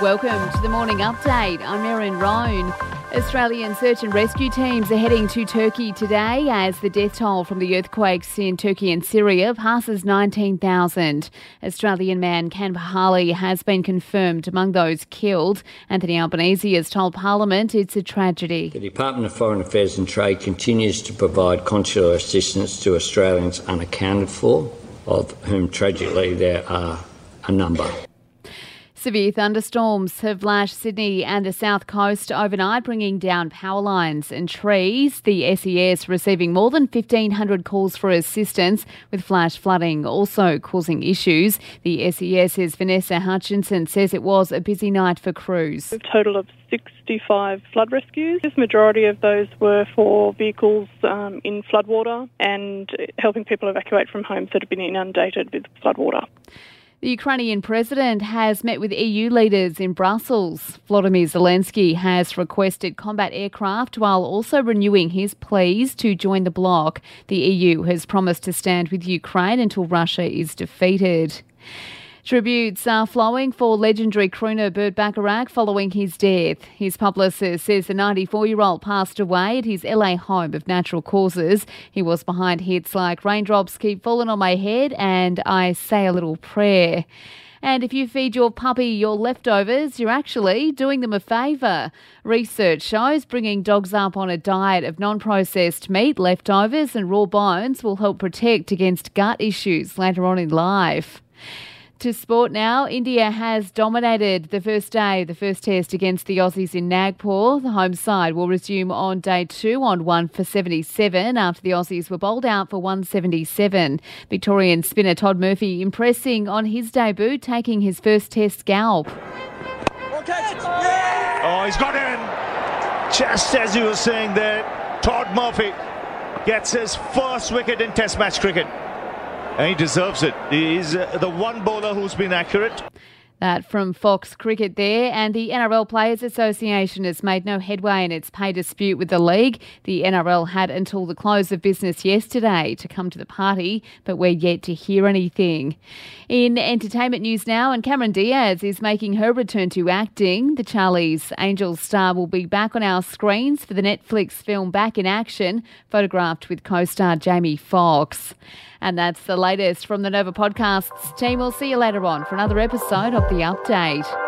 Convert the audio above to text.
Welcome to the morning update. I'm Erin Roan. Australian search and rescue teams are heading to Turkey today as the death toll from the earthquakes in Turkey and Syria passes 19,000. Australian man Ken has been confirmed among those killed. Anthony Albanese has told Parliament it's a tragedy. The Department of Foreign Affairs and Trade continues to provide consular assistance to Australians unaccounted for, of whom tragically there are a number. Severe thunderstorms have lashed Sydney and the south coast overnight, bringing down power lines and trees. The SES receiving more than 1,500 calls for assistance, with flash flooding also causing issues. The SES's Vanessa Hutchinson says it was a busy night for crews. A total of 65 flood rescues. The majority of those were for vehicles um, in floodwater and helping people evacuate from homes that have been inundated with floodwater. The Ukrainian president has met with EU leaders in Brussels. Volodymyr Zelensky has requested combat aircraft while also renewing his pleas to join the bloc. The EU has promised to stand with Ukraine until Russia is defeated. Tributes are flowing for legendary crooner Burt Bacharach following his death. His publicist says the 94 year old passed away at his LA home of natural causes. He was behind hits like Raindrops Keep Falling on My Head and I Say a Little Prayer. And if you feed your puppy your leftovers, you're actually doing them a favour. Research shows bringing dogs up on a diet of non processed meat, leftovers, and raw bones will help protect against gut issues later on in life. To sport now, India has dominated the first day, the first test against the Aussies in Nagpur. The home side will resume on day two on one for 77 after the Aussies were bowled out for 177. Victorian spinner Todd Murphy impressing on his debut, taking his first test scalp. Oh, he's got in. Just as you were saying there, Todd Murphy gets his first wicket in Test match cricket. And he deserves it. He's uh, the one bowler who's been accurate. That from Fox Cricket there. And the NRL Players Association has made no headway in its pay dispute with the league. The NRL had until the close of business yesterday to come to the party, but we're yet to hear anything. In entertainment news now, and Cameron Diaz is making her return to acting. The Charlie's Angels star will be back on our screens for the Netflix film Back in Action, photographed with co star Jamie Foxx. And that's the latest from the Nova Podcasts team. We'll see you later on for another episode of The Update.